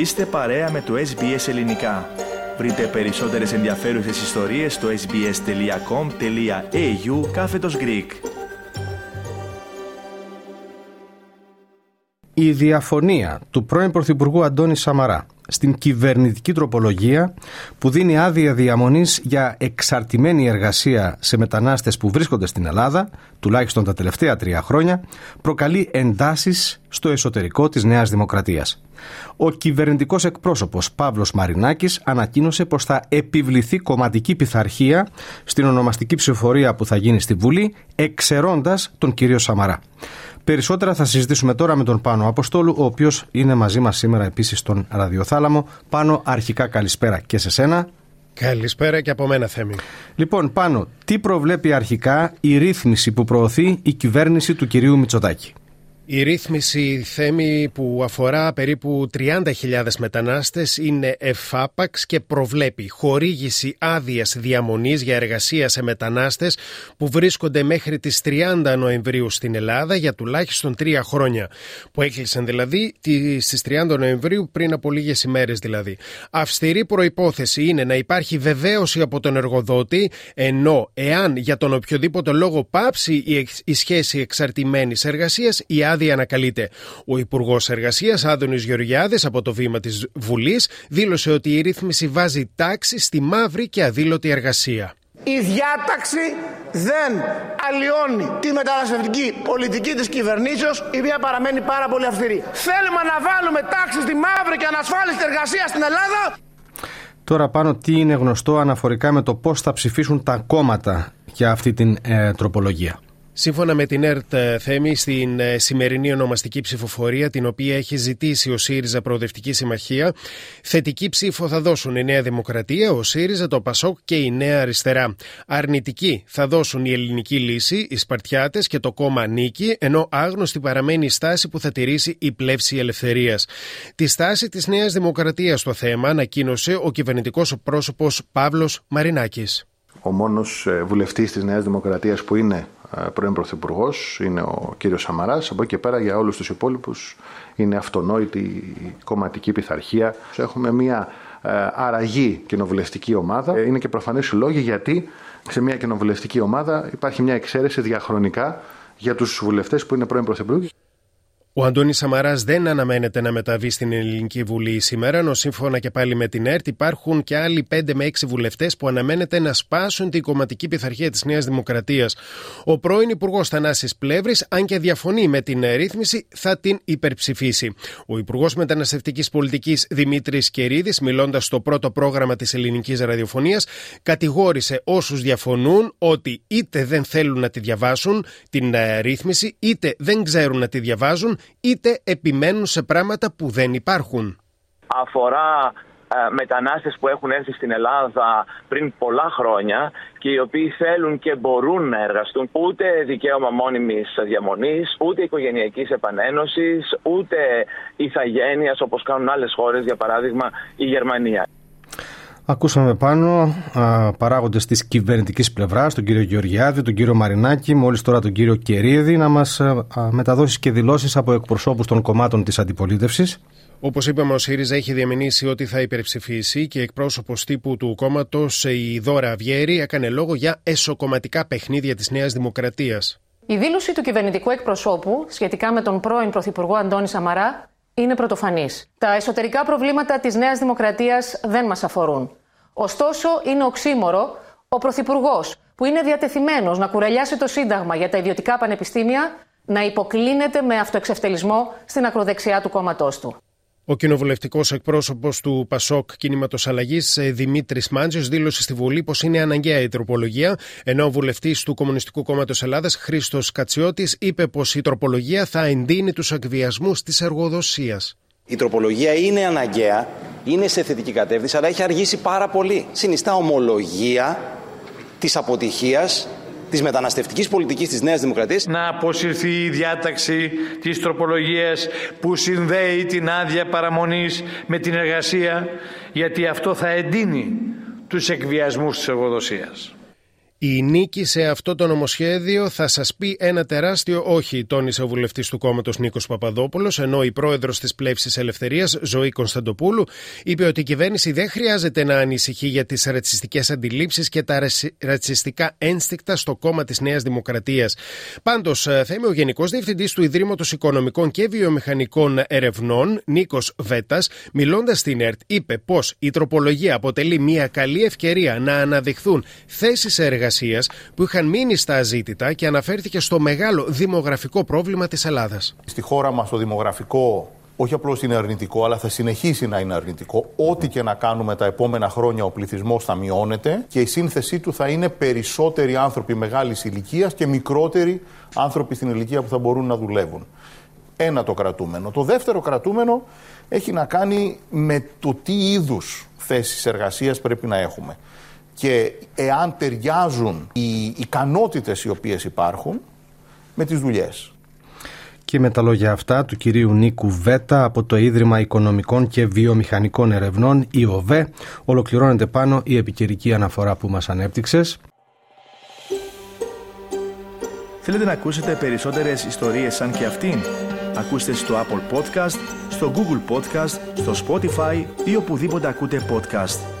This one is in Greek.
Είστε παρέα με το SBS Ελληνικά. Βρείτε περισσότερες ενδιαφέρουσες ιστορίες στο sbs.com.au κάθετος Greek. Η διαφωνία του πρώην Πρωθυπουργού Αντώνη Σαμαρά στην κυβερνητική τροπολογία που δίνει άδεια διαμονής για εξαρτημένη εργασία σε μετανάστες που βρίσκονται στην Ελλάδα, τουλάχιστον τα τελευταία τρία χρόνια, προκαλεί εντάσεις στο εσωτερικό της Νέας Δημοκρατίας. Ο κυβερνητικός εκπρόσωπος Παύλος Μαρινάκης ανακοίνωσε πως θα επιβληθεί κομματική πειθαρχία στην ονομαστική ψηφοφορία που θα γίνει στη Βουλή, εξαιρώντας τον κύριο Σαμαρά. Περισσότερα θα συζητήσουμε τώρα με τον Πάνο Αποστόλου, ο οποίος είναι μαζί μας σήμερα επίσης στον Ραδιοθάλαμο. Πάνο, αρχικά καλησπέρα και σε σένα. Καλησπέρα και από μένα, Θέμη. Λοιπόν, Πάνο, τι προβλέπει αρχικά η ρύθμιση που προωθεί η κυβέρνηση του κυρίου Μητσοτάκη; Η ρύθμιση θέμη που αφορά περίπου 30.000 μετανάστες είναι εφάπαξ και προβλέπει χορήγηση άδειας διαμονής για εργασία σε μετανάστες που βρίσκονται μέχρι τις 30 Νοεμβρίου στην Ελλάδα για τουλάχιστον τρία χρόνια που έκλεισαν δηλαδή στις 30 Νοεμβρίου πριν από λίγες ημέρες δηλαδή. Αυστηρή προϋπόθεση είναι να υπάρχει βεβαίωση από τον εργοδότη ενώ εάν για τον οποιοδήποτε λόγο πάψει η σχέση εξαρτημένης εργασίας η άδεια άδεια ανακαλείται. Ο Υπουργός Εργασίας Άδωνης Γεωργιάδης από το βήμα της Βουλής δήλωσε ότι η ρύθμιση βάζει τάξη στη μαύρη και αδήλωτη εργασία. Η διάταξη δεν αλλοιώνει τη μεταναστευτική πολιτική της κυβερνήσεως η οποία παραμένει πάρα πολύ αυστηρή. Θέλουμε να βάλουμε τάξη στη μαύρη και ανασφάλιστη εργασία στην Ελλάδα. Τώρα πάνω τι είναι γνωστό αναφορικά με το πώς θα ψηφίσουν τα κόμματα για αυτή την ε, τροπολογία. Σύμφωνα με την ΕΡΤ ε, Θέμη, στην ε, σημερινή ονομαστική ψηφοφορία, την οποία έχει ζητήσει ο ΣΥΡΙΖΑ Προοδευτική Συμμαχία, θετική ψήφο θα δώσουν η Νέα Δημοκρατία, ο ΣΥΡΙΖΑ, το ΠΑΣΟΚ και η Νέα Αριστερά. Αρνητική θα δώσουν η Ελληνική Λύση, οι Σπαρτιάτες και το κόμμα Νίκη, ενώ άγνωστη παραμένει η στάση που θα τηρήσει η πλεύση ελευθερίας. Τη στάση της Νέας Δημοκρατίας στο θέμα ανακοίνωσε ο κυβερνητικός πρόσωπος Παύλος Μαρινάκης. Ο μόνος ε, βουλευτής της Νέας Δημοκρατίας που είναι ε, πρώην Πρωθυπουργός, είναι ο κύριος Σαμαράς. Από εκεί και πέρα για όλους τους υπόλοιπους είναι αυτονόητη η κομματική πειθαρχία. Έχουμε μια ε, αραγή κοινοβουλευτική ομάδα. Ε, είναι και προφανέ οι λόγοι γιατί σε μια κοινοβουλευτική ομάδα υπάρχει μια εξαίρεση διαχρονικά για τους βουλευτές που είναι πρώην Πρωθυπουργοί. Ο Αντώνης Σαμαράς δεν αναμένεται να μεταβεί στην Ελληνική Βουλή σήμερα, ενώ σύμφωνα και πάλι με την ΕΡΤ υπάρχουν και άλλοι 5 με 6 βουλευτές που αναμένεται να σπάσουν την κομματική πειθαρχία της Νέας Δημοκρατίας. Ο πρώην Υπουργός Θανάσης Πλεύρης, αν και διαφωνεί με την ρύθμιση, θα την υπερψηφίσει. Ο Υπουργός Μεταναστευτικής Πολιτικής Δημήτρης Κερίδης, μιλώντας στο πρώτο πρόγραμμα της Ελληνικής Ραδιοφωνίας, κατηγόρησε όσους διαφωνούν ότι είτε δεν θέλουν να τη διαβάσουν την ε, ρύθμιση, είτε δεν ξέρουν να τη διαβάζουν είτε επιμένουν σε πράγματα που δεν υπάρχουν. Αφορά ε, μετανάστες που έχουν έρθει στην Ελλάδα πριν πολλά χρόνια και οι οποίοι θέλουν και μπορούν να εργαστούν ούτε δικαίωμα μόνιμης διαμονής, ούτε οικογενειακής επανένωσης, ούτε ηθαγένειας όπως κάνουν άλλες χώρες, για παράδειγμα η Γερμανία. Ακούσαμε πάνω α, παράγοντες της κυβερνητικής πλευράς, τον κύριο Γεωργιάδη, τον κύριο Μαρινάκη, μόλις τώρα τον κύριο Κερίδη, να μας α, μεταδώσεις και δηλώσεις από εκπροσώπους των κομμάτων της αντιπολίτευσης. Όπως είπαμε, ο ΣΥΡΙΖΑ έχει διαμηνήσει ότι θα υπερψηφίσει και εκπρόσωπος τύπου του κόμματος, η Δώρα Αυγέρη, έκανε λόγο για εσωκομματικά παιχνίδια της Νέας Δημοκρατίας. Η δήλωση του κυβερνητικού εκπροσώπου σχετικά με τον πρώην Πρωθυπουργό Αντώνη Σαμαρά είναι πρωτοφανής. Τα εσωτερικά προβλήματα της Νέας Δημοκρατίας δεν μας αφορούν. Ωστόσο, είναι οξύμορο ο Πρωθυπουργός, που είναι διατεθειμένος να κουρελιάσει το Σύνταγμα για τα ιδιωτικά πανεπιστήμια, να υποκλίνεται με αυτοεξευτελισμό στην ακροδεξιά του κόμματός του. Ο κοινοβουλευτικός εκπρόσωπος του Πασόκ Κίνηματο Αλλαγής, ε, Δημήτρης Μάντζιος, δήλωσε στη Βουλή πως είναι αναγκαία η τροπολογία, ενώ ο βουλευτής του Κομμουνιστικού Κόμματος Ελλάδας, Χρήστος Κατσιώτης, είπε πως η τροπολογία θα εντείνει τους εκβιασμούς της εργοδοσίας. Η τροπολογία είναι αναγκαία, είναι σε θετική κατεύθυνση, αλλά έχει αργήσει πάρα πολύ. Συνιστά ομολογία της αποτυχίας της μεταναστευτικής πολιτικής της Νέας Δημοκρατίας. Να αποσυρθεί η διάταξη της τροπολογίας που συνδέει την άδεια παραμονής με την εργασία, γιατί αυτό θα εντείνει τους εκβιασμούς της εργοδοσίας. Η νίκη σε αυτό το νομοσχέδιο θα σας πει ένα τεράστιο όχι, τόνισε ο βουλευτής του κόμματος Νίκος Παπαδόπουλος, ενώ η πρόεδρος της Πλεύσης Ελευθερίας, Ζωή Κωνσταντοπούλου, είπε ότι η κυβέρνηση δεν χρειάζεται να ανησυχεί για τις ρατσιστικές αντιλήψεις και τα ρατσιστικά ένστικτα στο κόμμα της Νέας Δημοκρατίας. Πάντως, ε, θα είμαι ο Γενικός Διευθυντής του Ιδρύματος Οικονομικών και Βιομηχανικών Ερευνών, Νίκος Βέτας, μιλώντας στην ΕΡΤ, είπε πως η τροπολογία αποτελεί μια καλή ευκαιρία να αναδειχθούν θέσεις εργασία που είχαν μείνει στα αζήτητα και αναφέρθηκε στο μεγάλο δημογραφικό πρόβλημα της Ελλάδας. Στη χώρα μας το δημογραφικό όχι απλώς είναι αρνητικό, αλλά θα συνεχίσει να είναι αρνητικό. Ό,τι και να κάνουμε τα επόμενα χρόνια, ο πληθυσμός θα μειώνεται και η σύνθεσή του θα είναι περισσότεροι άνθρωποι μεγάλης ηλικίας και μικρότεροι άνθρωποι στην ηλικία που θα μπορούν να δουλεύουν. Ένα το κρατούμενο. Το δεύτερο κρατούμενο έχει να κάνει με το τι είδους θέσεις εργασίας πρέπει να έχουμε και εάν ταιριάζουν οι ικανότητες οι οποίες υπάρχουν με τις δουλειές. Και με τα λόγια αυτά του κυρίου Νίκου Βέτα από το Ίδρυμα Οικονομικών και Βιομηχανικών Ερευνών, η ΟΒΕ, ολοκληρώνεται πάνω η επικαιρική αναφορά που μας ανέπτυξες. Θέλετε να ακούσετε περισσότερες ιστορίες σαν και αυτήν; Ακούστε στο Apple Podcast, στο Google Podcast, στο Spotify ή οπουδήποτε ακούτε podcast.